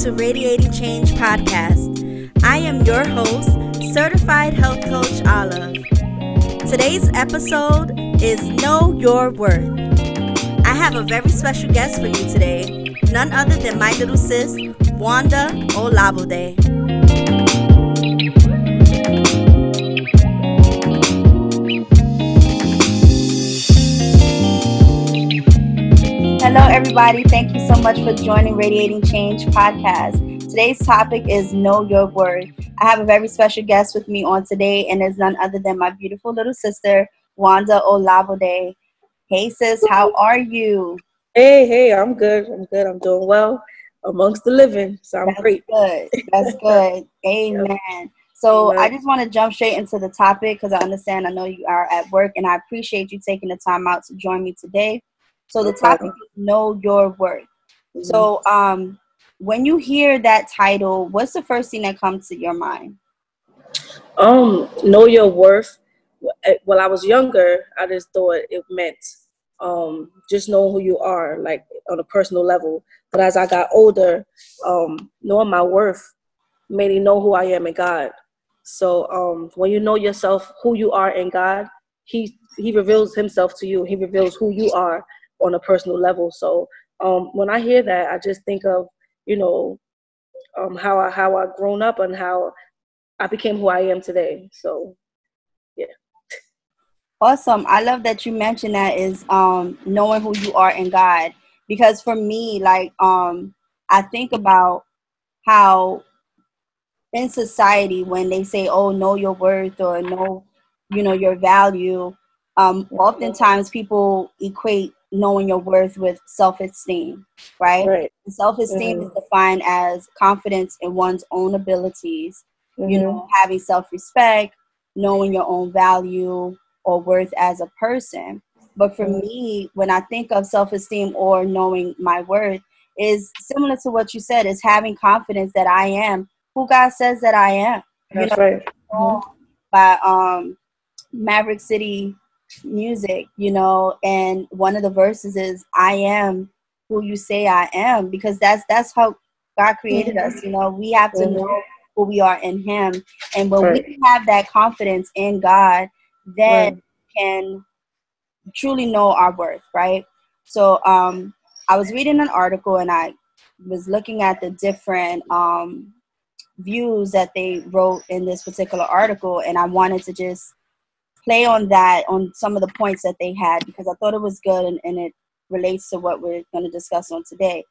to Radiating Change podcast. I am your host, certified health coach Olive. Today's episode is Know Your Worth. I have a very special guest for you today, none other than my little sis, Wanda Olabode. Hello, everybody. Thank you so much for joining Radiating Change podcast. Today's topic is Know Your Worth. I have a very special guest with me on today, and it's none other than my beautiful little sister, Wanda Olabode. Hey, sis, how are you? Hey, hey, I'm good. I'm good. I'm doing well amongst the living, so I'm That's great. good. That's good. Amen. So. I just want to jump straight into the topic because I understand I know you are at work, and I appreciate you taking the time out to join me today. So the topic is Know Your Worth. Mhm. So, um, when you hear that title, what's the first thing that comes to your mind? um, know your worth. Eh, When I was younger, I just thought it meant um just knowing who you are, like on a personal level. But as I got older, um, knowing my worth made me know who I am in God. So um, when you know yourself, who you are in God, He He reveals Himself to you. He reveals who you are on a personal level. So um, when I hear that, I just think of you know um, how I how I grown up and how I became who I am today. So yeah. Awesome. I love that you mentioned that is um knowing who you are in God. Because for me, like um I think about how in society when they say, Oh, know your worth or know, you know, your value, um, oftentimes people equate knowing your worth with self esteem, right? right, Self esteem Mhm. is defined as confidence in one's own abilities, you Mhm. know, having self respect, knowing your own value or worth as a person. But for Mhm. me, when I think of self esteem or knowing my worth, is similar to what you said, is having confidence that I am who God says that I am. You that's know, right. By um Maverick City music, you know, and one of the verses is I am who you say I am because that's that's how God created Mhm. us, you know. We have to Mhm. know who we are in him. And when Right. we have that confidence in God, then Right. we can truly know our worth, right? So um I was reading an article and I was looking at the different um views that they wrote in this particular article and I wanted to just play on that on some of the points that they had because I thought it was good and, and it relates to what we're going to discuss on today.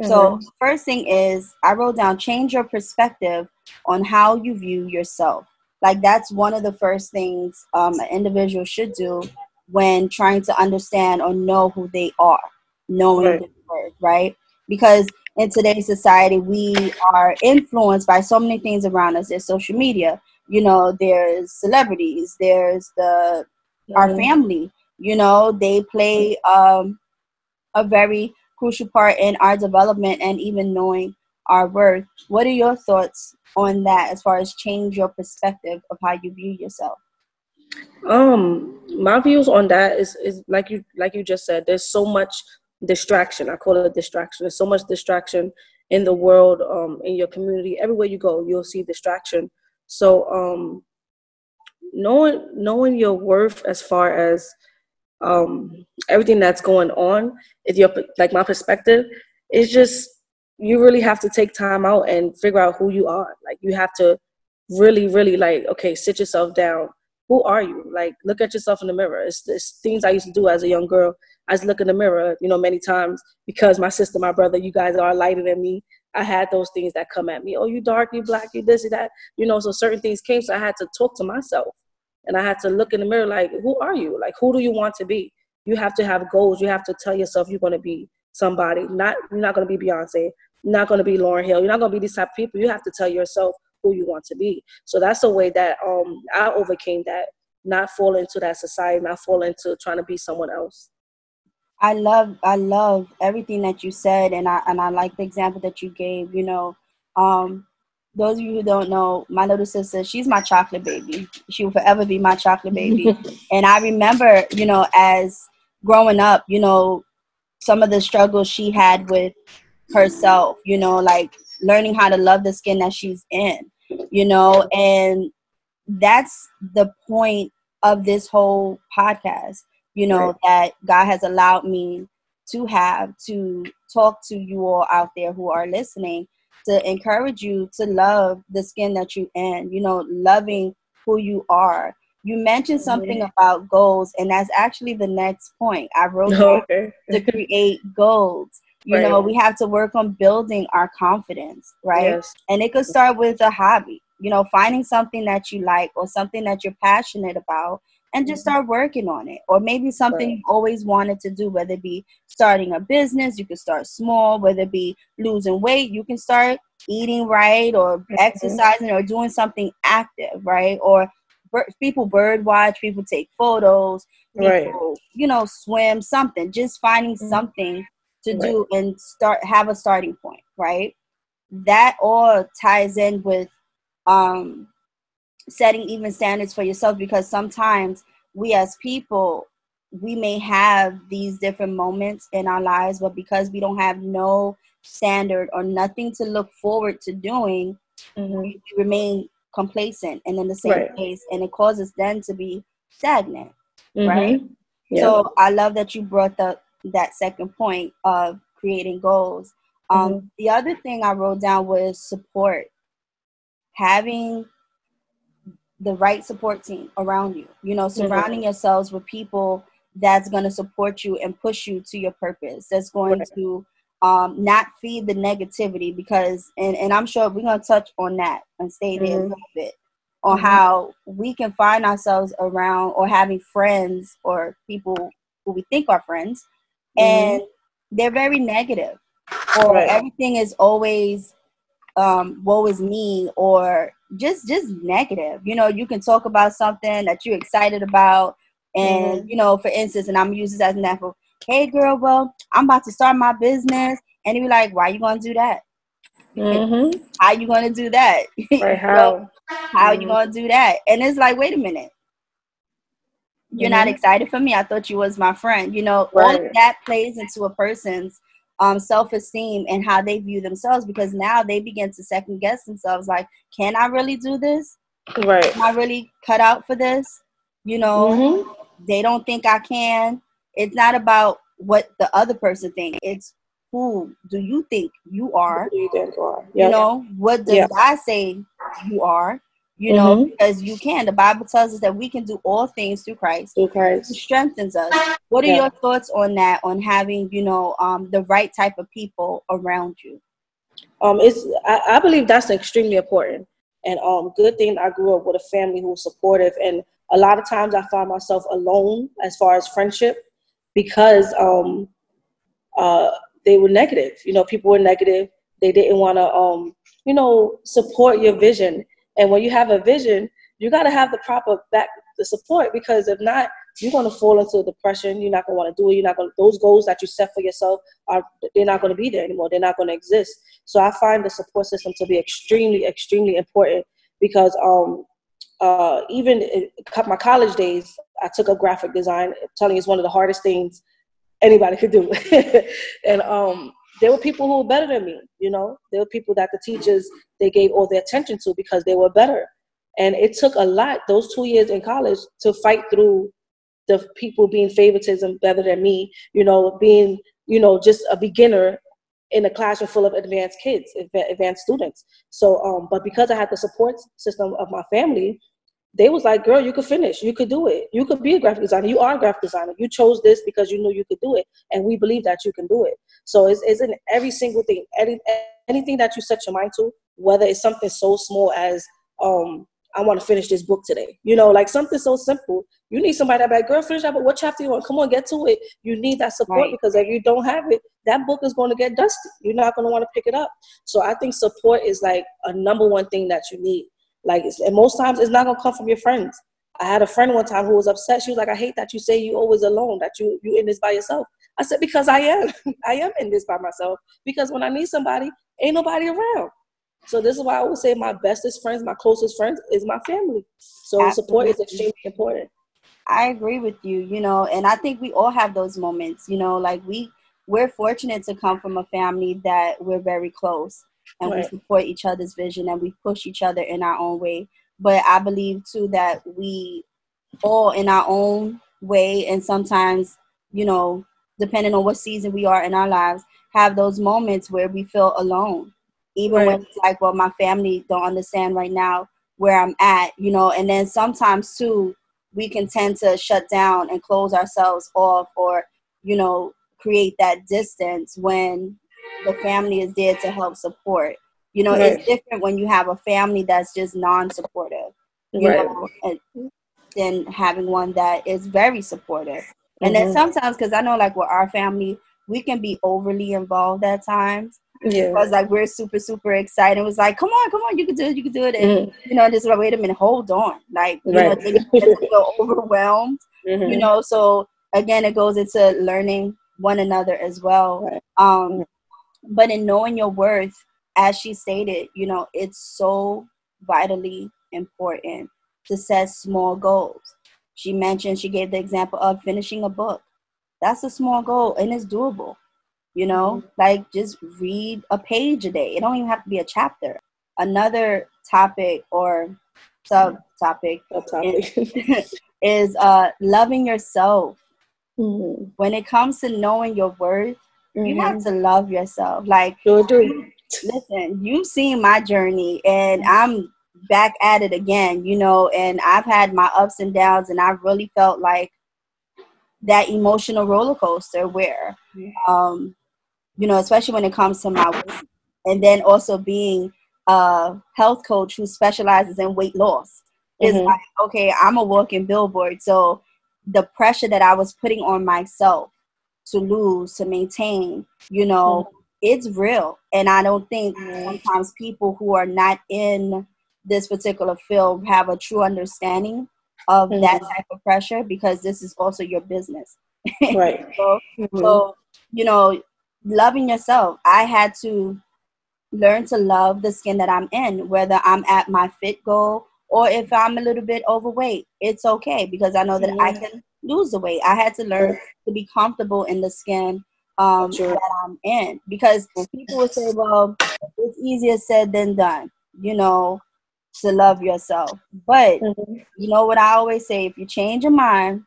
So, Mhm. first thing is, I wrote down change your perspective on how you view yourself. Like, that's one of the first things um, an individual should do when trying to understand or know who they are, knowing Right. worth, right? Because in today's society, we are influenced by so many things around us. There's social media, you know, there's celebrities, there's the our Mhm. family you know they play um, a very crucial part in our development and even knowing our worth what are your thoughts on that as far as change your perspective of how you view yourself Um, my views on that is is like you like you just said. There's so much distraction. I call it a distraction. There's so much distraction in the world, um, in your community, everywhere you go, you'll see distraction. So, um, knowing knowing your worth as far as um everything that's going on, if your like my perspective, is just you really have to take time out and figure out who you are. Like you have to really, really like okay, sit yourself down who are you? Like, look at yourself in the mirror. It's, it's things I used to do as a young girl. I to look in the mirror, you know, many times because my sister, my brother, you guys are lighter than me. I had those things that come at me. Oh, you dark, you black, you this, you that. You know, so certain things came. So I had to talk to myself and I had to look in the mirror like, who are you? Like, who do you want to be? You have to have goals. You have to tell yourself you're going to be somebody. Not You're not going to be Beyonce. You're not going to be Lauryn Hill. You're not going to be these type of people. You have to tell yourself who you want to be. So that's the way that um, I overcame that, not fall into that society, not fall into trying to be someone else. I love I love everything that you said and I and I like the example that you gave, you know. Um those of you who don't know, my little sister, she's my chocolate baby. She will forever be my chocolate baby. and I remember, you know, as growing up, you know, some of the struggles she had with herself, you know, like learning how to love the skin that she's in, you know, and that's the point of this whole podcast, you know, right. that God has allowed me to have to talk to you all out there who are listening to encourage you to love the skin that you're in, you know, loving who you are. You mentioned something mm-hmm. about goals, and that's actually the next point. I wrote okay. to create goals. You right. know, we have to work on building our confidence, right? Yes. And it could start with a hobby, you know, finding something that you like or something that you're passionate about and just mm-hmm. start working on it. Or maybe something right. you've always wanted to do, whether it be starting a business, you can start small, whether it be losing weight, you can start eating right or mm-hmm. exercising or doing something active, right? Or people bird watch, people take photos, people, right. you know, swim, something. Just finding mm-hmm. something to right. do and start have a starting point, right? That all ties in with um setting even standards for yourself because sometimes we as people we may have these different moments in our lives but because we don't have no standard or nothing to look forward to doing mm-hmm. we remain complacent and in the same right. place and it causes them to be stagnant mm-hmm. right yeah. so i love that you brought up that second point of creating goals um, mm-hmm. the other thing i wrote down was support having the right support team around you. You know, surrounding mm-hmm. yourselves with people that's going to support you and push you to your purpose. That's going right. to um, not feed the negativity because, and, and I'm sure we're going to touch on that and stay there mm-hmm. a little bit on mm-hmm. how we can find ourselves around or having friends or people who we think are friends mm-hmm. and they're very negative or right. everything is always um, woe is me or just just negative you know you can talk about something that you're excited about and mm-hmm. you know for instance and i'm using this as an example hey girl well i'm about to start my business and you be like why you gonna do that mm-hmm. how you gonna do that right, how how mm-hmm. you gonna do that and it's like wait a minute you're not mm-hmm. excited for me i thought you was my friend you know right. all that plays into a person's um, self esteem and how they view themselves because now they begin to second guess themselves like, can I really do this? Right. Am I really cut out for this? You know, mm-hmm. they don't think I can. It's not about what the other person thinks. It's who do you think you are? You, think you, are. Yep. you know, what does yep. God say you are? You know, mm-hmm. because you can. The Bible tells us that we can do all things through Christ. Through Christ. Who strengthens us. What are yeah. your thoughts on that, on having, you know, um, the right type of people around you? Um, it's I, I believe that's extremely important. And um good thing I grew up with a family who was supportive and a lot of times I find myself alone as far as friendship because um uh they were negative. You know, people were negative. They didn't want to um you know support your vision and when you have a vision, you got to have the proper back the support because if not, you're going to fall into depression. You're not going to want to do it. You're not going to, those goals that you set for yourself are, they're not going to be there anymore. They're not going to exist. So I find the support system to be extremely, extremely important because, um, uh, even in my college days, I took up graphic design. I'm telling you, it's one of the hardest things anybody could do. and, um, there were people who were better than me, you know. There were people that the teachers they gave all their attention to because they were better. And it took a lot, those two years in college, to fight through the people being favoritism better than me, you know, being, you know, just a beginner in a classroom full of advanced kids, advanced students. So, um, but because I had the support system of my family, they was like, girl, you could finish. You could do it. You could be a graphic designer. You are a graphic designer. You chose this because you knew you could do it. And we believe that you can do it. So it's, it's in every single thing, any, anything that you set your mind to, whether it's something so small as, um, I want to finish this book today. You know, like something so simple. You need somebody that like, girl, finish that book. What chapter you want? Come on, get to it. You need that support right. because if you don't have it, that book is going to get dusty. You're not going to want to pick it up. So I think support is like a number one thing that you need. Like, and most times it's not gonna come from your friends. I had a friend one time who was upset. She was like, "I hate that you say you always alone, that you you in this by yourself." I said, "Because I am. I am in this by myself. Because when I need somebody, ain't nobody around." So this is why I always say my bestest friends, my closest friends, is my family. So Absolutely. support is extremely important. I agree with you. You know, and I think we all have those moments. You know, like we we're fortunate to come from a family that we're very close and right. we support each other's vision and we push each other in our own way. But I believe too that we all in our own way and sometimes, you know, depending on what season we are in our lives, have those moments where we feel alone. Even right. when it's like, well, my family don't understand right now where I'm at, you know, and then sometimes too, we can tend to shut down and close ourselves off or, you know, create that distance when the family is there to help support. You know, right. it's different when you have a family that's just non-supportive. You right. know, and than having one that is very supportive. And mm-hmm. then sometimes, because I know, like with our family, we can be overly involved at times. Yeah. Because like we're super super excited. It was like, come on, come on, you can do it, you can do it, and mm-hmm. you know, just like, wait a minute, hold on, like you right. know, they feel overwhelmed. Mm-hmm. You know, so again, it goes into learning one another as well. Right. Um, but in knowing your worth, as she stated, you know, it's so vitally important to set small goals. She mentioned, she gave the example of finishing a book. That's a small goal and it's doable. You know, mm-hmm. like just read a page a day. It don't even have to be a chapter. Another topic or subtopic topic. is, is uh, loving yourself. Mm-hmm. When it comes to knowing your worth, mm-hmm. you have mm-hmm. to love yourself. Like, sure do. listen, you've seen my journey, and I'm back at it again, you know, and I've had my ups and downs, and I've really felt like that emotional roller coaster where, um, you know, especially when it comes to my weight, and then also being a health coach who specializes in weight loss. Is mm-hmm. like, okay, I'm a walking billboard. So the pressure that I was putting on myself to lose, to maintain, you know, mm-hmm. it's real. And I don't think sometimes people who are not in this particular field have a true understanding of mm-hmm. that type of pressure because this is also your business. Right. so, mm-hmm. so, you know, loving yourself, I had to learn to love the skin that I'm in, whether I'm at my fit goal or if I'm a little bit overweight. It's okay because I know that I can lose the weight. I had to learn to be comfortable in the skin um, that I'm in because people would say, well, it's easier said than done. You know, to love yourself. But mm-hmm. you know what I always say: if you change your mind,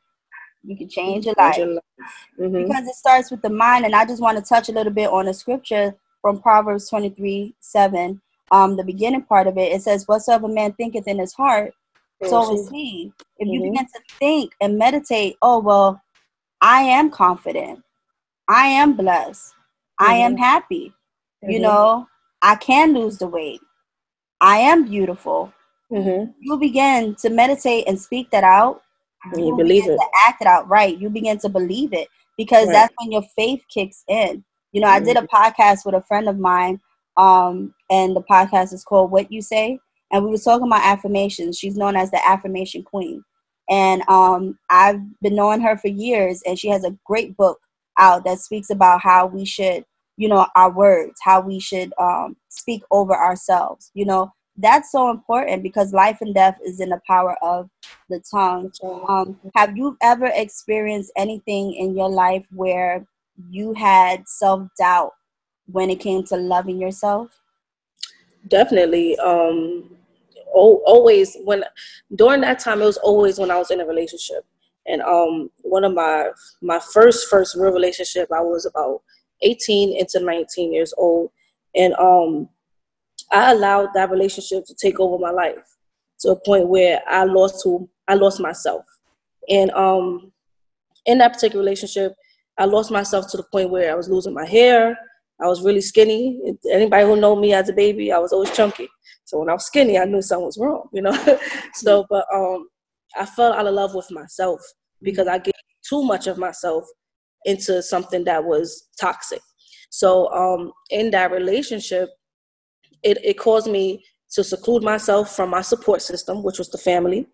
you can change your life. Mm-hmm. Because it starts with the mind. And I just want to touch a little bit on a scripture from Proverbs 23 7. Um, the beginning part of it, it says, Whatsoever man thinketh in his heart, so he. If you mm-hmm. begin to think and meditate, oh, well, I am confident. I am blessed. I am mm-hmm. happy. You mm-hmm. know, I can lose the weight. I am beautiful. Mm-hmm. You begin to meditate and speak that out. You, you believe it. To act it out, right? You begin to believe it because right. that's when your faith kicks in. You know, mm-hmm. I did a mm-hmm. podcast with a friend of mine, um, and the podcast is called "What You Say," and we were talking about affirmations. She's known as the affirmation queen, and um, I've been knowing her for years, and she has a great book out that speaks about how we should you know our words how we should um, speak over ourselves you know? That's so important because life and death is in the power of the tongue. Um, have you ever experienced anything in your life where you had self-doubt when it came to loving yourself definitely um always when during that time it was always when i was in a relationship and um one of my my first first real relationship i was about 18 into 19 years old. And um, I allowed that relationship to take over my life to a point where I lost who I lost myself. And um, in that particular relationship, I lost myself to the point where I was losing my hair. I was really skinny. Anybody who know me as a baby, I was always chunky. So when I was skinny, I knew something was wrong, you know. so, but um, I fell out of love with myself because I gave too much of myself into something that was toxic. So um, in that relationship, it, it caused me to seclude myself from my support system, which was the family.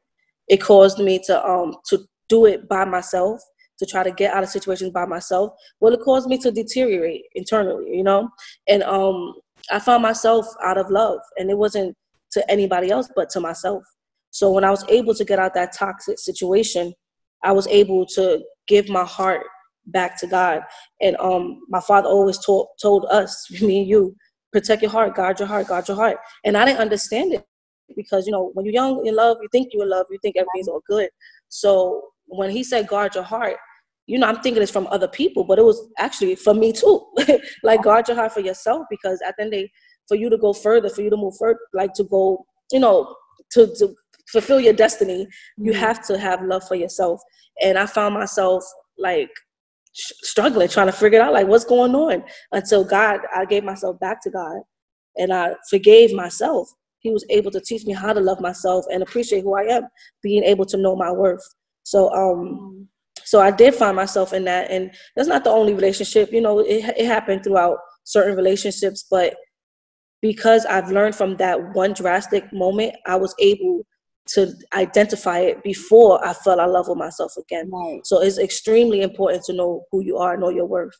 It caused me to um, to do it by myself, to try to get out of situations by myself. Well, it caused me to deteriorate internally, you know. And um, I found myself out of love, and it wasn't to anybody else but to myself. So when I was able to get out that toxic situation, I was able to give my heart back to God. And um, my father always told told us, me and you, protect your heart, guard your heart, guard your heart. And I didn't understand it because you know when you're young in love, you think you're in love, you think everything's all good. So when he said guard your heart, you know, I'm thinking it's from other people, but it was actually for me too. like guard your heart for yourself because at the end of the day, for you to go further, for you to move further, like to go, you know, to, to fulfill your destiny, you mm-hmm. have to have love for yourself. And I found myself like struggling, trying to figure out like what's going on until God, I gave myself back to God and I forgave myself. He was able to teach me how to love myself and appreciate who I am, being able to know my worth. So, um, so I did find myself in that, and that's not the only relationship. You know, it it happened throughout certain relationships, but because I've learned from that one drastic moment, I was able to identify it before I fell in love with myself again. Right. So it's extremely important to know who you are, know your worth.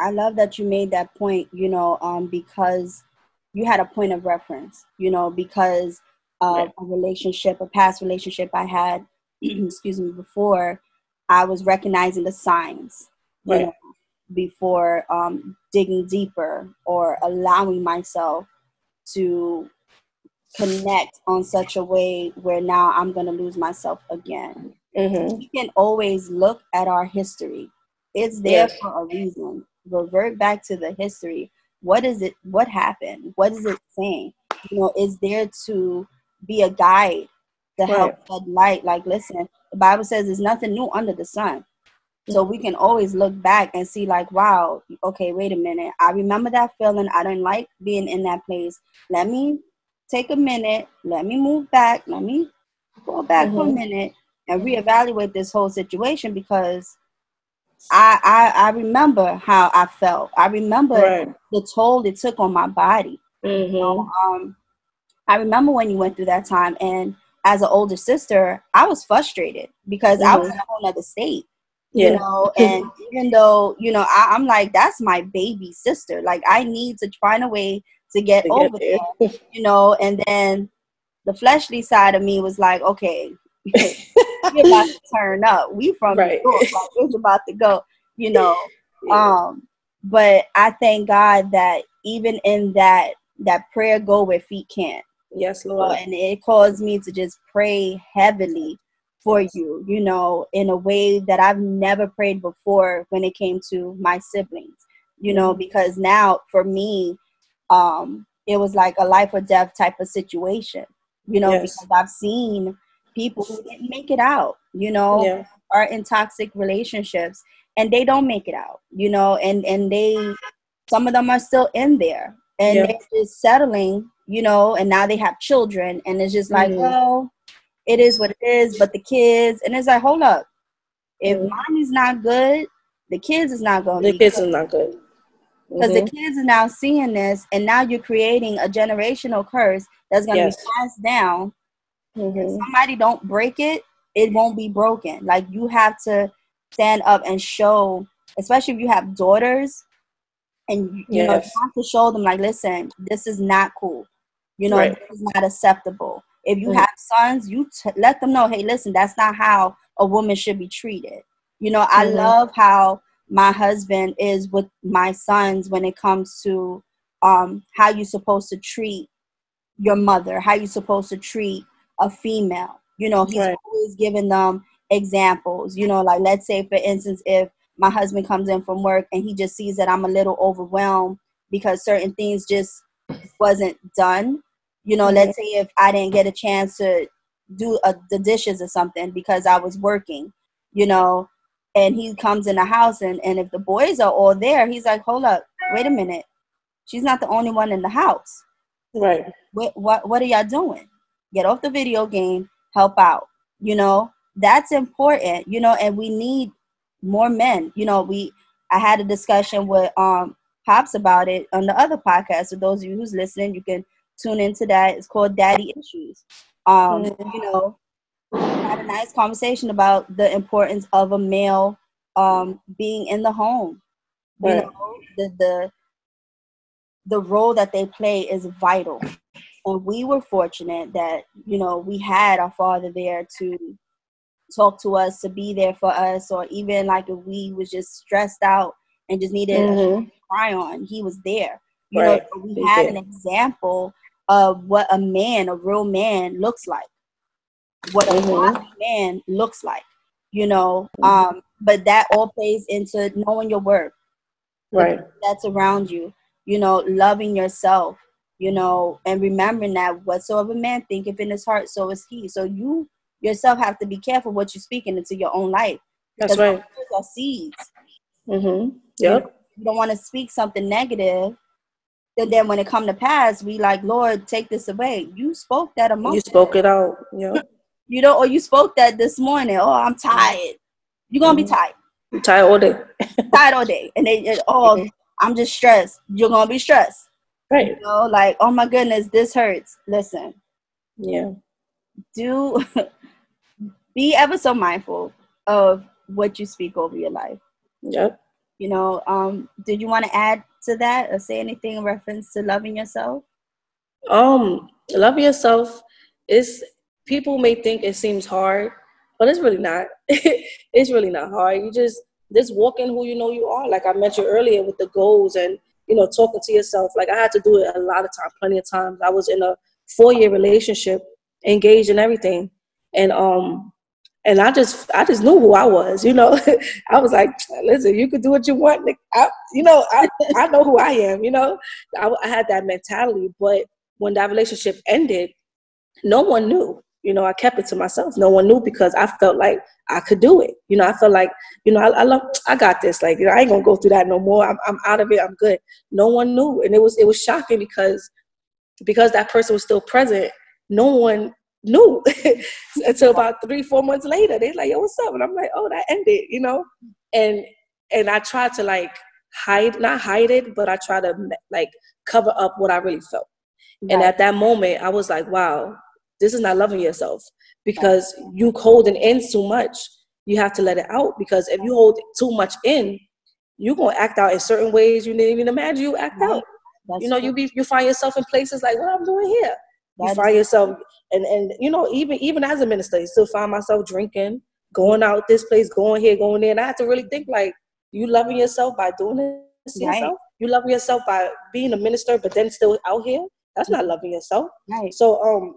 I love that you made that point, you know, um, because you had a point of reference, you know, because of right. a relationship, a past relationship I had, excuse me, before, I was recognizing the signs, right. you know, before um, digging deeper or allowing myself to connect on such a way where now I'm going to lose myself again. Mm-hmm. We can always look at our history. It's there yes. for a reason. Revert back to the history. What is it? What happened? What is it saying? You know, is there to be a guide to right. help shed light? Like, listen, the Bible says there's nothing new under the sun. So we can always look back and see, like, wow, okay, wait a minute. I remember that feeling. I didn't like being in that place. Let me take a minute, let me move back, let me go back mm-hmm. for a mm-hmm. minute and reevaluate this whole situation because I, I I remember how I felt. I remember right. the toll it took on my body. Mm-hmm. You know, um, I remember when you went through that time, and as an older sister, I was frustrated because mm-hmm. I was mm-hmm. in a whole other state. Yeah. You know, and even though you know, I, I'm like, that's my baby sister. Like, I need to find a way to get to over there, you know. And then the fleshly side of me was like, okay, we're about to turn up. We from right. New York, like it's about to go, you know. Yeah. Um, but I thank God that even in that that prayer go where feet can't. Yes, Lord. and it caused me to just pray heavily for you, you know, in a way that I've never prayed before when it came to my siblings, you know, mm-hmm. because now for me, um, it was like a life or death type of situation, you know, yes. because I've seen people who didn't make it out, you know, yeah. are in toxic relationships and they don't make it out, you know, and, and they, some of them are still in there and yeah. they're just settling, you know, and now they have children and it's just like, mm-hmm. well, it is what it is, but the kids, and it's like, hold up, if mm-hmm. is not good, the kids is not going to The kids good. is not good because mm-hmm. the kids are now seeing this and now you're creating a generational curse that's going to yes. be passed down mm-hmm. if somebody don't break it it won't be broken like you have to stand up and show especially if you have daughters and you yes. know you have to show them like listen this is not cool you know right. is not acceptable if you mm-hmm. have sons you t- let them know hey listen that's not how a woman should be treated you know i mm-hmm. love how my husband is with my sons when it comes to um, how you're supposed to treat your mother, how you're supposed to treat a female. You know, he's right. always giving them examples. You know, like let's say, for instance, if my husband comes in from work and he just sees that I'm a little overwhelmed because certain things just wasn't done. You know, mm-hmm. let's say if I didn't get a chance to do a, the dishes or something because I was working, you know, and he comes in the house and, and if the boys are all there he's like hold up wait a minute she's not the only one in the house right what what, what are y'all doing get off the video game help out you know that's important you know and we need more men you know we i had a discussion with um pops about it on the other podcast for those of you who's listening you can tune into that it's called daddy issues um you know had a nice conversation about the importance of a male um, being in the home. You right. know, the, the the role that they play is vital. And we were fortunate that, you know, we had our father there to talk to us, to be there for us, or even like if we was just stressed out and just needed mm-hmm. Cry on, he was there. You right. know, we had an example of what a man, a real man, looks like, what a mm-hmm. man looks like. You know, mm-hmm. um, but that all plays into knowing your worth, right? That's around you. You know, loving yourself. You know, and remembering that whatsoever man thinketh in his heart, so is he. So you yourself have to be careful what you're speaking into your own life. That's right. Those are seeds. Mm-hmm. Yep. You don't want to speak something negative. And then when it come to pass, we like, Lord, take this away. You spoke that emotion. You spoke it out. Yeah. you know, or you spoke that this morning. Oh, I'm tired. You're gonna mm-hmm. be tired. I'm tired all day. tired all day. And they oh mm-hmm. I'm just stressed. You're gonna be stressed. Right. You know, like, oh my goodness, this hurts. Listen. Yeah. Do be ever so mindful of what you speak over your life. Yep. You know, um, did you want to add to that or say anything in reference to loving yourself? Um, loving yourself is people may think it seems hard, but it's really not. it's really not hard. You just just walking who you know you are. Like I mentioned earlier with the goals and you know talking to yourself. Like I had to do it a lot of times, plenty of times. I was in a four year relationship, engaged in everything, and um and I just I just knew who I was, you know. I was like, listen, you could do what you want, I, you know. I I know who I am, you know. I, I had that mentality, but when that relationship ended, no one knew. You know, I kept it to myself. No one knew because I felt like I could do it. You know, I felt like, you know, I, I love, I got this. Like, you know, I ain't gonna go through that no more. I'm, I'm out of it. I'm good. No one knew, and it was, it was shocking because, because that person was still present. No one knew until about three, four months later. They're like, yo, what's up? And I'm like, oh, that ended, you know? And and I tried to like hide, not hide it, but I try to like cover up what I really felt. Right. And at that moment, I was like, wow, this is not loving yourself because right. you holding in too much. You have to let it out because if you hold too much in, you're gonna act out in certain ways you didn't even imagine you act right. out. That's you know, true. you be you find yourself in places like what I'm doing here you find yourself and and you know even even as a minister you still find myself drinking going out this place going here going there. And i had to really think like you loving yourself by doing this right. yourself? You loving yourself by being a minister but then still out here? That's not loving yourself. Right. so um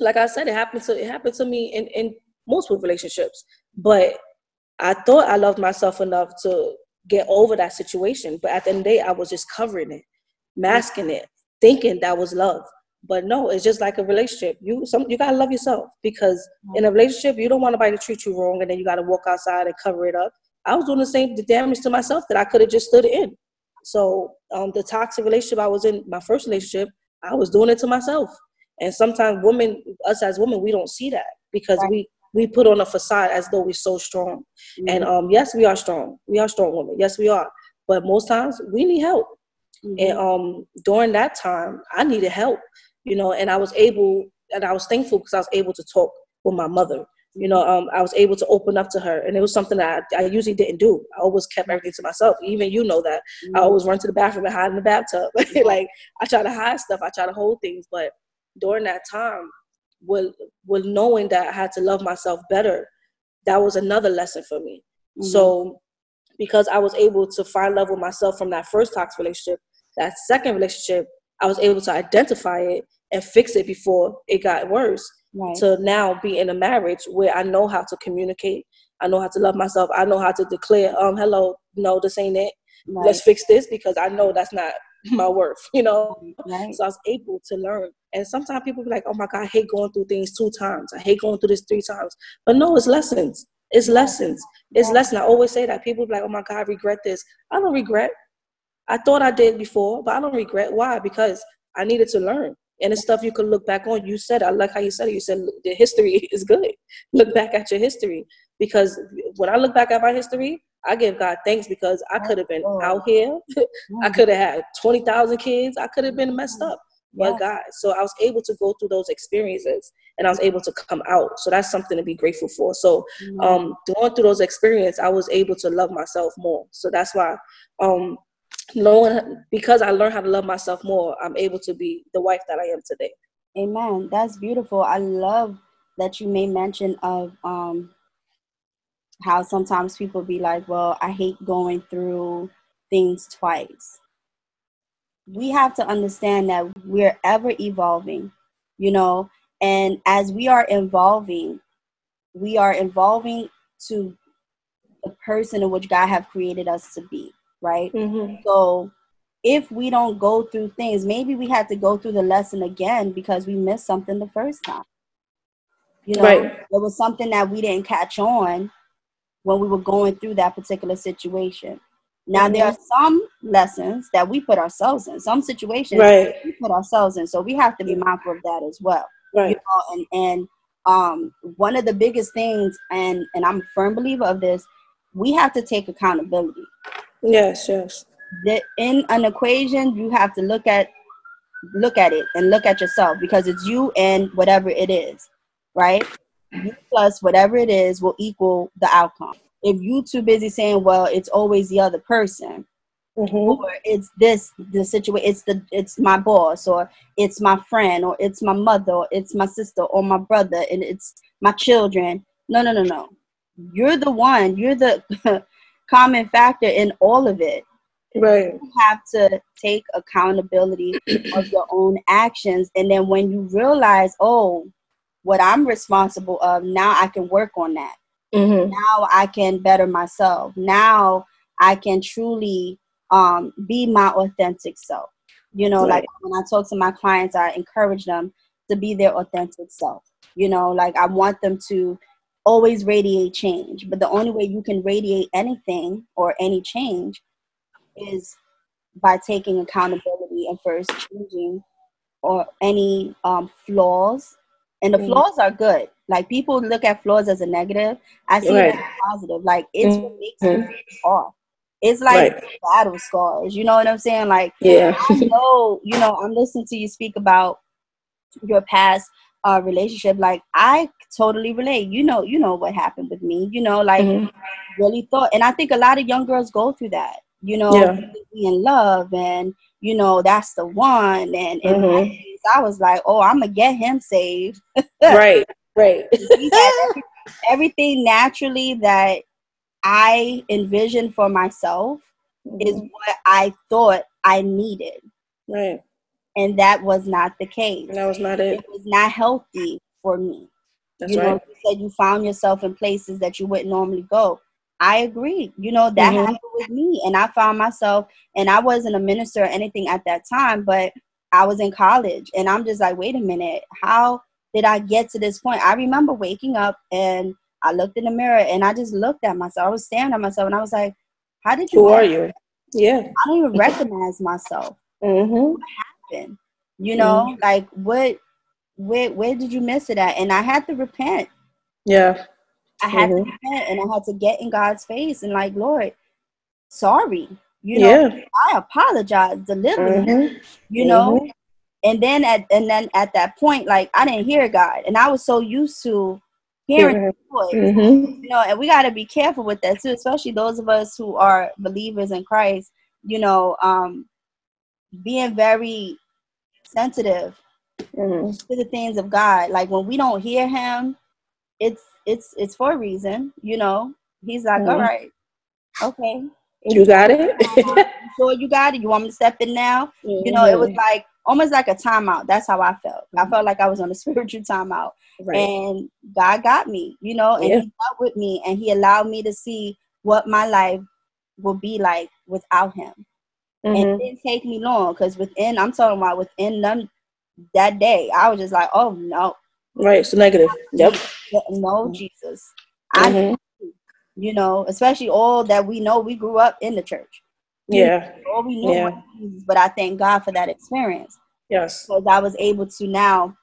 like i said it happened to it happened to me in in multiple relationships. But i thought i loved myself enough to get over that situation. But at the end of the day i was just covering it masking it thinking that was love but no, it's just like a relationship. You some you gotta love yourself because in a relationship you don't want nobody to treat you wrong and then you gotta walk outside and cover it up. I was doing the same the damage to myself that I could have just stood in. So um, the toxic relationship I was in, my first relationship, I was doing it to myself. And sometimes women, us as women, we don't see that because right. we we put on a facade as though we're so strong. Mm-hmm. And um, yes, we are strong. We are strong women. Yes, we are. But most times we need help. Mm-hmm. And um, during that time, I needed help you know, and I was able, and I was thankful because I was able to talk with my mother. You know, um, I was able to open up to her, and it was something that I, I usually didn't do. I always kept everything to myself. Even you know that mm-hmm. I always run to the bathroom and hide in the bathtub. like I try to hide stuff, I try to hold things, but during that time, with with knowing that I had to love myself better, that was another lesson for me. Mm-hmm. So because I was able to find love with myself from that first toxic relationship, that second relationship, I was able to identify it and fix it before it got worse. Right. To now be in a marriage where I know how to communicate, I know how to love myself, I know how to declare, um, hello, no, this ain't it. Right. Let's fix this because I know that's not my worth, you know. Right. So I was able to learn. And sometimes people be like, "Oh my God, I hate going through things two times. I hate going through this three times." But no, it's lessons. It's lessons. It's yeah. lessons. I always say that people be like, "Oh my God, I regret this." I don't regret. I thought I did before, but I don't regret. Why? Because I needed to learn. And it's stuff you could look back on. You said, I like how you said it. You said the history is good. Look back at your history. Because when I look back at my history, I give God thanks because I could have been out here. I could have had 20,000 kids. I could have been messed up. But God. So I was able to go through those experiences and I was able to come out. So that's something to be grateful for. So um, going through those experiences, I was able to love myself more. So that's why um, knowing because I learned how to love myself more, I'm able to be the wife that I am today. Amen. That's beautiful. I love that you made mention of um, how sometimes people be like, "Well, I hate going through things twice." we have to understand that we're ever evolving, you know, and as we are evolving, we are evolving to the person in which God have created us to be, right? Mm-hmm. So if we don't go through things, maybe we had to go through the lesson again because we missed something the first time. You know, Right. there was something that we didn't catch on when we were going through that particular situation. Now there are some lessons that we put ourselves in, some situations Right. we put ourselves in. So we have to be mindful of that as well. You Right. know, and and um one of the biggest things and and I'm a firm believer of this, we have to take accountability Yes. Yes. that in an equation you have to look at look at it and look at yourself because it's you and whatever it is right you plus whatever it is will equal the outcome if you too busy saying well it's always the other person Mm-hmm. or it's this the situation it's the it's my boss or it's my friend or it's my mother or it's my sister or my brother and it's my children no no no no you're the one you're the common factor in all of it. Right. you have to take accountability of your own actions and then when you realize oh what i'm responsible of now i can work on that. Mm-hmm. now i can better myself. Now i can truly um, be my authentic self. You know like when i talk to my clients i encourage them to be their authentic self. You know like i want them to always radiate change but the only way you can radiate anything or any change is by taking accountability and first changing or any um, flaws. And the Mhm. flaws are good. Like people look at flaws as a negative. I see Right. it as positive. Like it's what makes you Mhm. who. It's like Right. battle scars. You know what I'm saying? Like Yeah. I know, you know, I'm listening to you speak about your past uh, relationship. Like I totally relate. You know, you know what happened with me. You know, like Mhm. really thought, and I think a lot of young girls go through that. You know, Yeah. be in love, and you know that's the one. And Mhm. case, I was like, oh, I'm gonna get him saved. Right. Right. Every- everything naturally that I envisioned for myself is Mhm. what I thought I needed, Right. And that was not the case. And that was not it. It was not healthy for me. That's you know, right. you said you found yourself in places that you wouldn't normally go. I agree. You know, that Mhm. happened with me. And I found myself, and I wasn't a minister or anything at that time, but I was in college. And I'm just like, wait a minute, how did I get to this point? I remember waking up and I looked in the mirror and I just looked at myself. I was staring at myself and I was like, how did you? Who are you? Yeah. I don't even recognize myself. Mm-hmm. You know, like what, where, where did you miss it at? And I had to repent. Yeah. I had Mhm. to repent and I had to get in God's face and like, Lord, sorry. You know, yeah. I apologize, deliver me, Mhm. you know. Mhm. And then at and then at that point, like I didn't hear God. And I was so used to hearing his voice. You know, and we gotta be careful with that too, especially those of us who are believers in Christ, you know, um, being very sensitive Mhm. to the things of God. Like when we don't hear him, it's it's it's for a reason, you know. He's like, Mhm. all right, okay. You got it. You sure you got it? You want me to step in now? You know, it was Mhm. like almost like a timeout. That's how I felt. I felt like I was on a spiritual timeout. right. And God got me, you know, and Yeah. he dealt with me and he allowed me to see what my life would be like without him. And it Mhm. didn't take me long because within I'm talking about within them that day, I was just like, oh no, Right. It's negative. Yep. no Jesus. I Mhm. you know, especially all that we know we grew up in the church. Yeah. All we knew Yeah. Jesus, but I thank God for that experience Yes. because I was able to now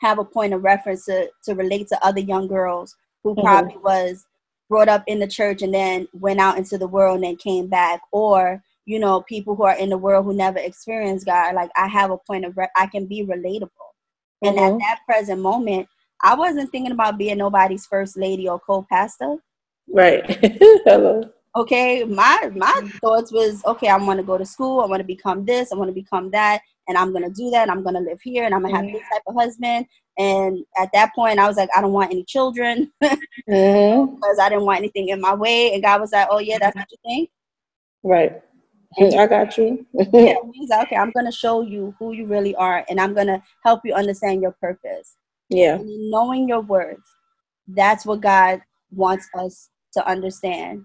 have a point of reference to, to relate to other young girls who Mhm. probably was brought up in the church and then went out into the world and then came back or you know people who are in the world who never experienced god like i have a point of re- i can be relatable and at Mhm. that present moment i wasn't thinking about being nobody's first lady or co-pastor Right. Hello. okay my my thoughts was okay i want to go to school i want to become this i want to become that and i'm going to do that and i'm going to live here and i'm going to have this type of husband and at that point i was like i don't want any children Mhm. because i didn't want anything in my way and god was like oh yeah that's what you think Right. I got you. yeah, he's okay, I'm gonna show you who you really are, and I'm gonna help you understand your purpose. Yeah, and knowing your worth. That's what God wants us to understand.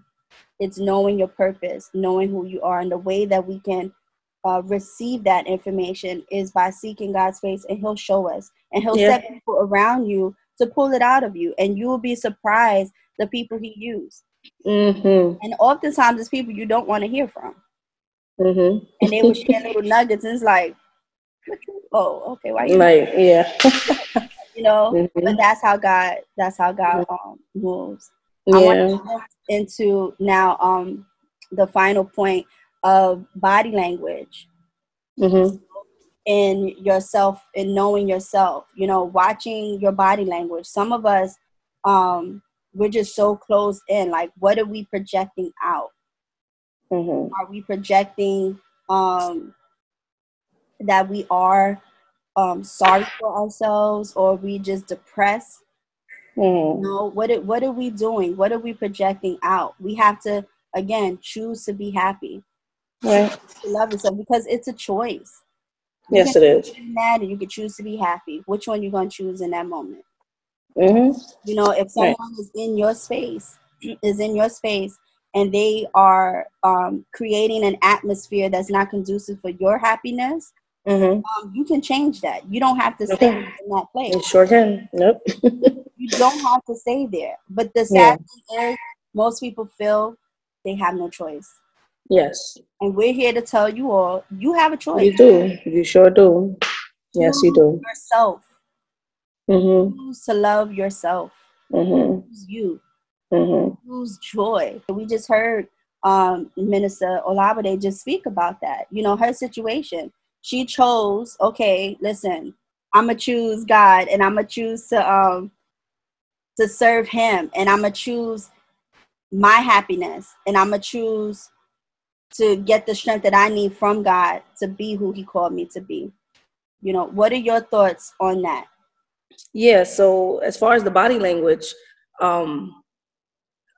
It's knowing your purpose, knowing who you are, and the way that we can uh, receive that information is by seeking God's face, and He'll show us, and He'll yeah. set people around you to pull it out of you, and you will be surprised the people He used. Mm-hmm. And oftentimes, it's people you don't want to hear from. Mm-hmm. And they will share little nuggets, and it's like, oh, okay, why? You like, yeah, you know. Mm-hmm. But that's how God. That's how God mm-hmm. um, moves. Yeah. I want to move into now um, the final point of body language. Mm-hmm. In yourself, in knowing yourself, you know, watching your body language. Some of us, um, we're just so closed in. Like, what are we projecting out? Mm-hmm. Are we projecting um, that we are um, sorry for ourselves, or we just depressed? Mm-hmm. You know, what are, what are we doing? What are we projecting out? We have to again choose to be happy. Right. Love yourself because it's a choice. You yes, it is. Mad, and you can choose to be happy. Which one you gonna choose in that moment? Mm-hmm. You know, if someone right. is in your space, is in your space, and they are um, creating an atmosphere that's not conducive for your happiness, mm-hmm. um, you can change that. You don't have to stay in that place. You sure can. Nope. you don't have to stay there. But the sad yeah. thing is, most people feel they have no choice. Yes. And we're here to tell you all, you have a choice. You do. You sure do. Yes, you do. Yourself. Mm-hmm. Choose to love yourself. Mm-hmm. Choose you. Mm-hmm. Choose joy. We just heard um, Minister Olabode just speak about that. You know, her situation. She chose, okay, listen, I'm gonna choose God and I'm gonna choose to um to serve him and I'm gonna choose my happiness and I'm gonna choose to get the strength that I need from God to be who he called me to be. You know, what are your thoughts on that? Yeah, so as far as the body language, um,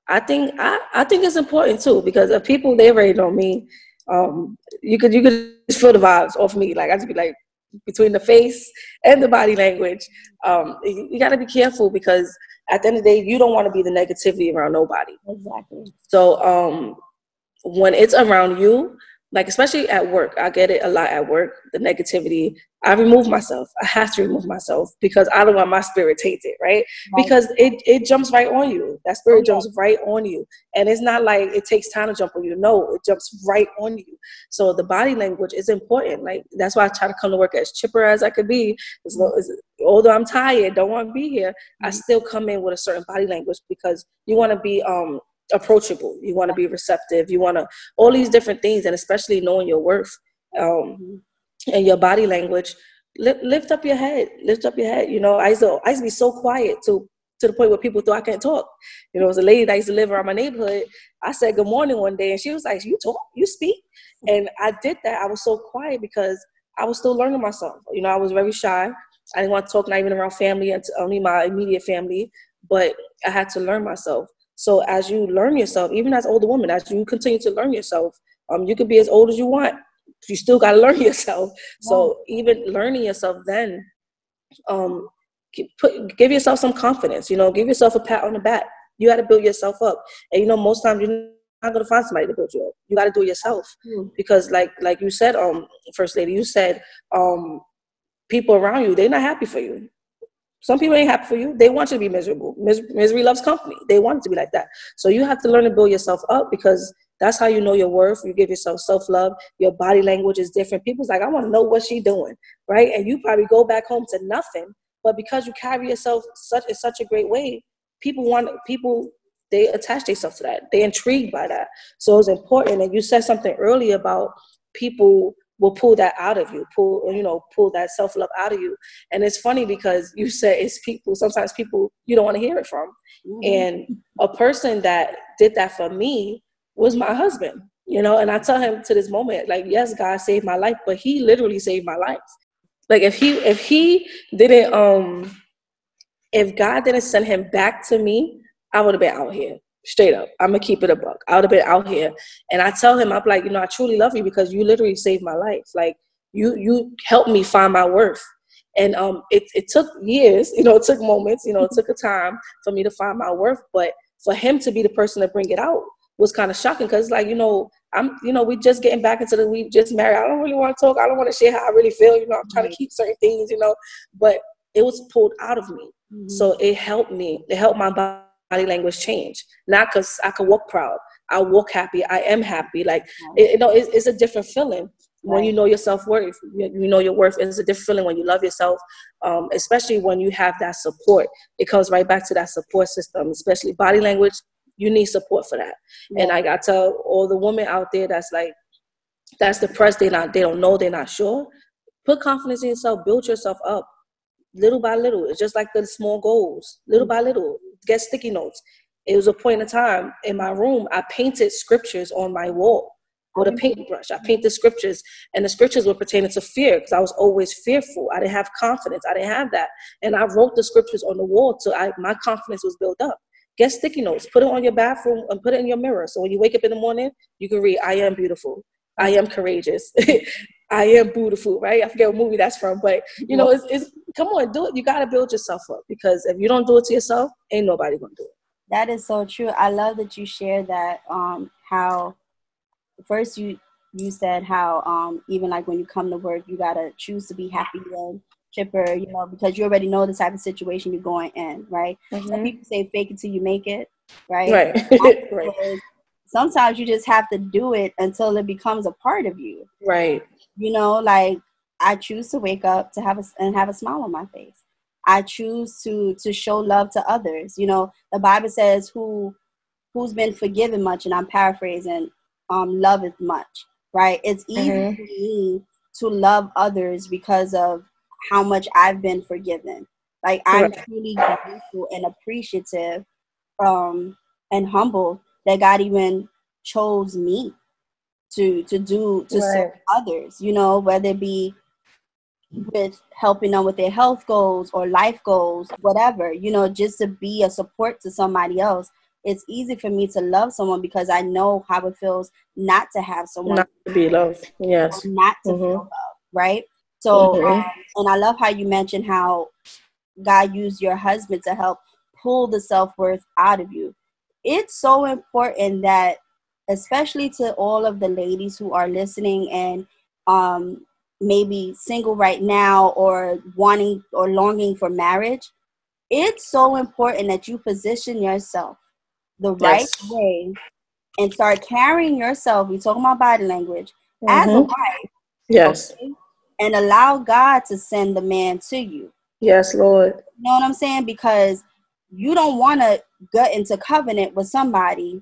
I think I, I think it's important too because if people they already know me, um, you could you could just feel the vibes off me. Like I just be like between the face and the body language. Um, you, you got to be careful because at the end of the day, you don't want to be the negativity around nobody. Exactly. So um, when it's around you, like especially at work i get it a lot at work the negativity. I remove myself. I have to remove myself because i don't want my spirit tainted right, right. because it, it jumps right on you. That spirit okay. jumps right on you. And it's not like it takes time to jump on you. No it jumps right on you. So the body language is important. Like that's why i try to come to work as chipper as i could be. As as although i'm tired don't want to be here mm-hmm. i still come in with a certain body language because you want to be um approachable. You want to be receptive. You want to all these different things and especially knowing your worth um, and your body language lift, lift up your head lift up your head you know. I used to i used to be so quiet to to the point where people thought i can't talk. You know it was a lady that used to live around my neighborhood. I said good morning one day and she was like you talk you speak. And i did that. I was so quiet because i was still learning myself. You know i was very shy. I didn't want to talk not even around family and only my immediate family but i had to learn myself so as you learn yourself, even as older woman, as you continue to learn yourself, um, you could be as old as you want. You still got to learn yourself. So even learning yourself, then, um, put give yourself some confidence. You know, give yourself a pat on the back. You got to build yourself up. And you know, most times you're not gonna find somebody to build you up. You got to do it yourself mm. because, like, like you said, um, first lady, you said, um, people around you they're not happy for you some people ain't happy for you. They want you to be miserable. Mis- misery loves company. They want it to be like that. So you have to learn to build yourself up because that's how you know your worth. You give yourself self love. Your body language is different. People's like, I want to know what she's doing, right? And you probably go back home to nothing. But because you carry yourself such in such a great way, people want people they attach themselves to that. They're intrigued by that. So it's important. And you said something earlier about people will pull that out of you, pull you know, pull that self love out of you. And it's funny because you said it's people. Sometimes people you don't want to hear it from. Mm-hmm. And a person that did that for me was my husband. You know, and I tell him to this moment, like, yes, God saved my life, but He literally saved my life. Like if he if he didn't um if God didn't send him back to me, I would have been out here. Straight up. I'm gonna keep it a buck. I would have been out here. And I tell him, I'm like, you know, I truly love you because you literally saved my life. Like you you helped me find my worth. And um it, it took years, you know, it took moments, you know, it took a time for me to find my worth. But for him to be the person to bring it out was kind of shocking because like, you know, I'm, you know, we just getting back into the we just married. I don't really want to talk. I don't want to share how I really feel. You know, I'm trying to keep certain things, you know, but it was pulled out of me. Mm-hmm. So it helped me. It helped my body language change. Not because I can walk proud. I walk happy. I am happy. Like it, you know, it's, it's a different feeling right. when you know your self worth. You, know your worth. It's a different feeling when you love yourself, um, especially when you have that support. It comes right back to that support system, especially body language. You need support for that. Yeah. And I got to tell all the women out there that's like that's depressed. They not. They don't know. They're not sure. Put confidence in yourself. Build yourself up little by little. It's just like the small goals, little by little. Get sticky notes. It was a point in time in my room, I painted scriptures on my wall with mm-hmm. a paintbrush. I painted scriptures, and the scriptures were pertaining to fear because I was always fearful. I didn't have confidence. I didn't have that. And I wrote the scriptures on the wall so I, my confidence was built up. Get sticky notes, put it on your bathroom, and put it in your mirror. So when you wake up in the morning, you can read, I am beautiful. I am courageous. I am beautiful, right? I forget what movie that's from, but you know, it's, it's come on, do it. You got to build yourself up because if you don't do it to yourself, ain't nobody gonna do it. That is so true. I love that you shared that. Um, how first you you said how um even like when you come to work, you gotta choose to be happy and chipper, you know, because you already know the type of situation you're going in, right? Mm-hmm. Some people say fake it till you make it, right? Right. right. Sometimes you just have to do it until it becomes a part of you. Right you know like i choose to wake up to have a, and have a smile on my face i choose to to show love to others you know the bible says who who's been forgiven much and i'm paraphrasing um love is much right it's easy mm-hmm. for me to love others because of how much i've been forgiven like i'm right. truly grateful and appreciative um and humble that god even chose me to to do to right. serve others you know whether it be with helping them with their health goals or life goals whatever you know just to be a support to somebody else it's easy for me to love someone because i know how it feels not to have someone not to be loved yes not to mm-hmm. feel love right so mm-hmm. um, and i love how you mentioned how god used your husband to help pull the self-worth out of you it's so important that especially to all of the ladies who are listening and um, maybe single right now or wanting or longing for marriage, it's so important that you position yourself the right yes. way and start carrying yourself. We talking about body language mm-hmm. as a mm-hmm. wife. Yes. Okay? And allow God to send the man to you. Yes, Lord. You know what I'm saying? Because you don't want to get into covenant with somebody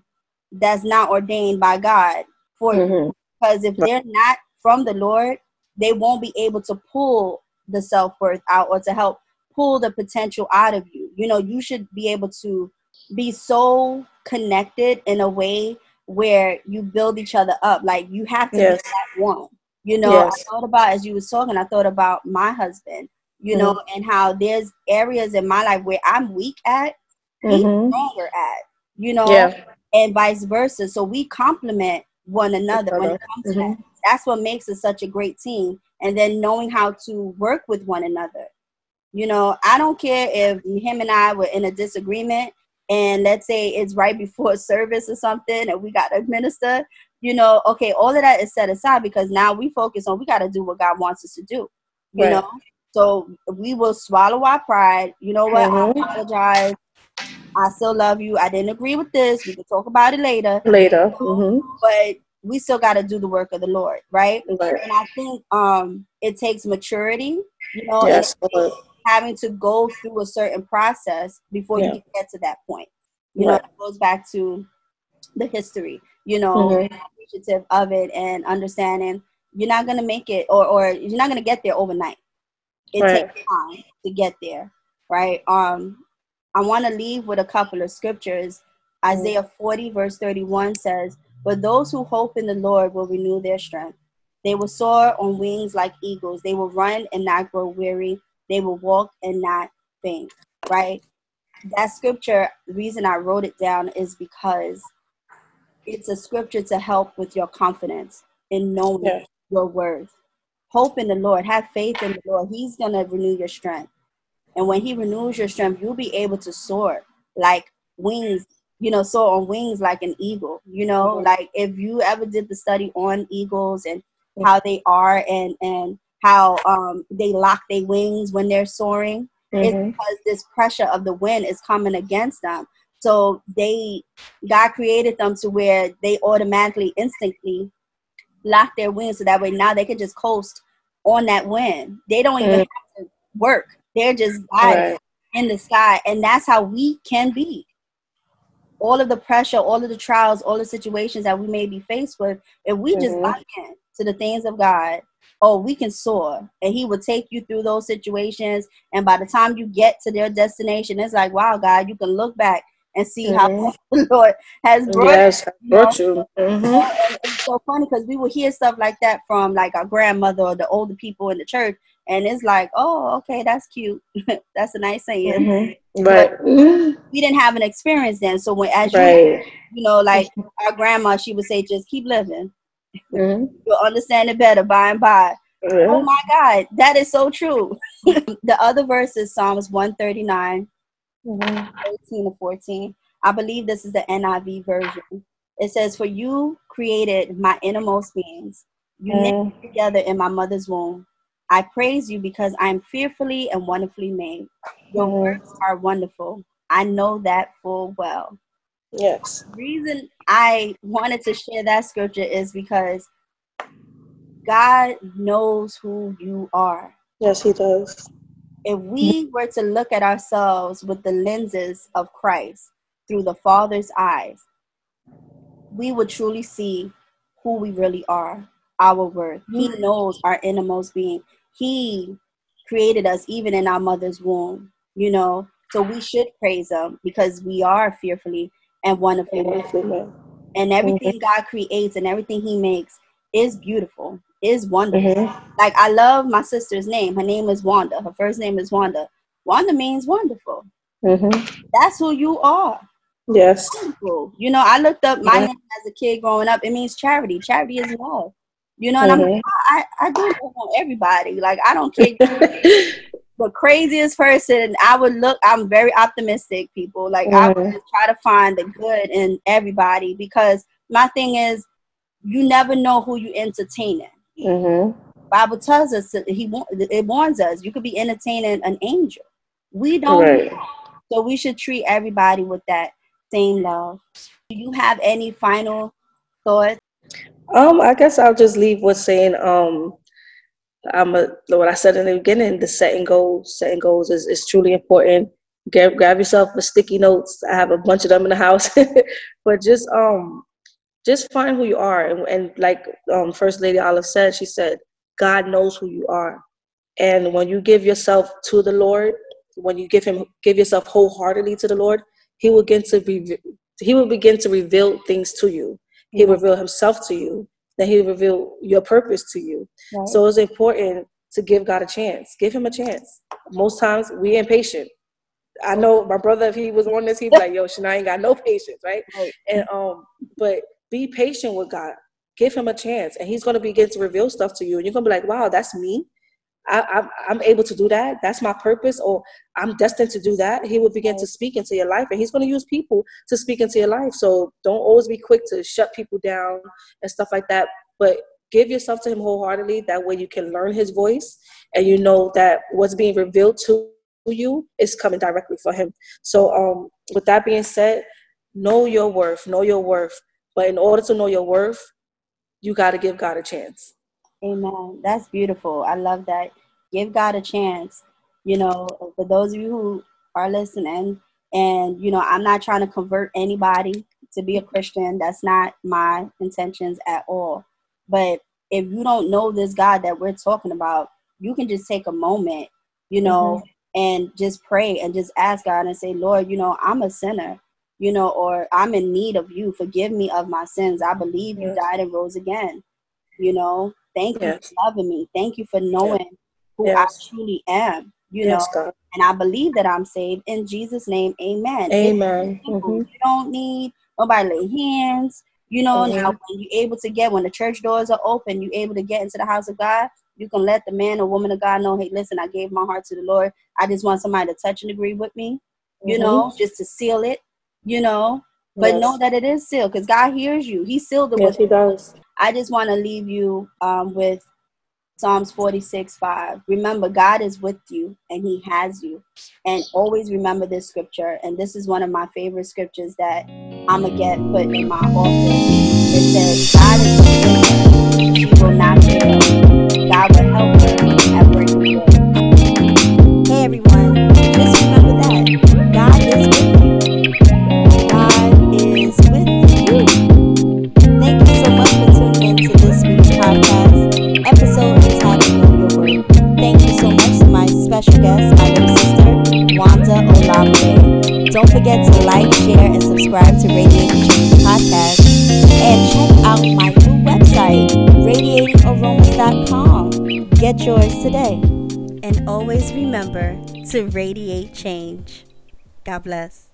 that's not ordained by God for mm-hmm. you. Because if they're not from the Lord, they won't be able to pull the self worth out or to help pull the potential out of you. You know, you should be able to be so connected in a way where you build each other up. Like you have to yes. be that one. You know, yes. I thought about as you was talking, I thought about my husband, you mm-hmm. know, and how there's areas in my life where I'm weak at, he's mm-hmm. stronger at. You know, yeah and vice versa. So we complement one another when it comes mm-hmm. to that. That's what makes us such a great team. And then knowing how to work with one another. You know, I don't care if him and I were in a disagreement and let's say it's right before service or something and we got to minister, you know, okay, all of that is set aside because now we focus on we got to do what God wants us to do. You right. know, so we will swallow our pride. You know what? Mm-hmm. I apologize. I still love you. I didn't agree with this. We can talk about it later. Later. Mm-hmm. But we still got to do the work of the Lord, right? right? And I think um, it takes maturity, you know, yes, having to go through a certain process before yeah. you get to that point. You right. know, it goes back to the history, you know, mm-hmm. appreciative of it and understanding you're not going to make it or, or you're not going to get there overnight. It right. takes time to get there, right? Um, I want to leave with a couple of scriptures. Mm-hmm. Isaiah 40, verse 31 says, But those who hope in the Lord will renew their strength. They will soar on wings like eagles. They will run and not grow weary. They will walk and not faint. Right? that scripture, the reason I wrote it down is because it's a scripture to help with your confidence in knowing yeah. your worth. Hope in the Lord, have faith in the Lord. He's going to renew your strength. And when He renews your strength, you'll be able to soar like wings, you know, soar on wings like an eagle. You know, mm-hmm. like if you ever did the study on eagles and how they are and, and how um, they lock their wings when they're soaring, mm-hmm. it's because this pressure of the wind is coming against them. So they, God created them to where they automatically, instantly lock their wings so that way now they can just coast on that wind. They don't even mm. have to work. They're just gliding right. in the sky. And that's how we can be. All of the pressure, all of the trials, all the situations that we may be faced with, if we mm-hmm. just lock in to the things of God, oh, we can soar. And He will take you through those situations. And by the time you get to their destination, it's like, wow, God, you can look back and see mm-hmm. how the Lord has brought, yes, you, brought you. Mm-hmm. It's so funny because we will hear stuff like that from like our grandmother or the older people in the church, and it's like, oh, okay, that's cute. that's a nice saying. Mm-hmm. Right. we didn't have an experience then, so when as right. you, you know, like our grandma, she would say, just keep living. Mm-hmm. You'll understand it better by and by. Oh my God, that is so true. the other verse is Psalms 139 mm-hmm. 13 to 14. I believe this is the NIV version. It says, For you created my innermost beings. You knit me together in my mother's womb. I praise you because I am fearfully and wonderfully made. Your works are wonderful. I know that full well. Yes. The reason I wanted to share that scripture is because God knows who you are. Yes, He does if we were to look at ourselves with the lenses of Christ through the Father's eyes, we would truly see who we really are, our worth. He knows our innermost being. He created us even in our mother's womb, you know. So we should praise him because we are fearfully and wonderfully made. And everything God creates and everything he makes is beautiful is wonderful. Mm-hmm. Like I love my sister's name. Her name is Wanda. Her first name is Wanda. Wanda means wonderful. Mm-hmm. That's who you are. Yes. You know, I looked up my mm-hmm. name as a kid growing up. It means charity. Charity is love. You know, and I'm mm-hmm. I, I do love on everybody. Like I don't care. the craziest person, I would look. I'm very optimistic, people. Like I would mm-hmm. just try to find the good in everybody because my thing is, you never know who you entertaining. Mm-hmm. Bible tells us that he it warns us you could be entertaining an angel. We don't, right. so we should treat everybody with that same love. Do you have any final thoughts? Um, I guess I'll just leave with saying, um, I'm a, what I said in the beginning. The setting goals, setting goals is, is truly important. Grab, grab yourself a sticky notes. I have a bunch of them in the house, but just um just find who you are and, and like um, first lady olive said she said god knows who you are and when you give yourself to the lord when you give him give yourself wholeheartedly to the lord he will begin to be he will begin to reveal things to you he will reveal himself to you then he will reveal your purpose to you right. so it's important to give god a chance give him a chance most times we impatient I know my brother, if he was on this, he'd be like, "Yo, Shania ain't got no patience, right?" right? And um, but be patient with God. Give him a chance, and he's going to begin to reveal stuff to you. And you're going to be like, wow, that's me. I, am able to do that. That's my purpose, or I'm destined to do that. He will begin to speak into your life, and he's going to use people to speak into your life. So don't always be quick to shut people down and stuff like that. But give yourself to him wholeheartedly. That way, you can learn his voice, and you know that what's being revealed to you is coming directly for him. So, um, with that being said, know your worth. Know your worth. But in order to know your worth, you got to give God a chance. Amen. That's beautiful. I love that. Give God a chance. You know, for those of you who are listening, and you know, I'm not trying to convert anybody to be a Christian. That's not my intentions at all. But if you don't know this God that we're talking about, you can just take a moment, you know, mm-hmm. and just pray and just ask God and say, Lord, you know, I'm a sinner you know, or I'm in need of you. Forgive me of my sins. I believe you died and rose again. You know, thank yes. you for loving me. Thank you for knowing yes. who I truly am. You yes, know, God. and I believe that I'm saved in Jesus' name. Amen. Amen. Mm-hmm. You don't need nobody lay hands. You know, mm-hmm. now when you're able to get when the church doors are open, you're able to get into the house of God. You can let the man or woman of God know, hey, listen, I gave my heart to the Lord. I just want somebody to touch and agree with me. You mm-hmm. know, just to seal it. You know, but yes. know that it is sealed because God hears you. He sealed it. Yes, He does. I just want to leave you um, with Psalms 46 5. Remember, God is with you and He has you. And always remember this scripture. And this is one of my favorite scriptures that I'm going to get put in my office. It says, God is with. She will not fail. God will help her Don't forget to like, share, and subscribe to Radiating Change Podcast. And check out my new website, radiatingaromas.com. Get yours today. And always remember to radiate change. God bless.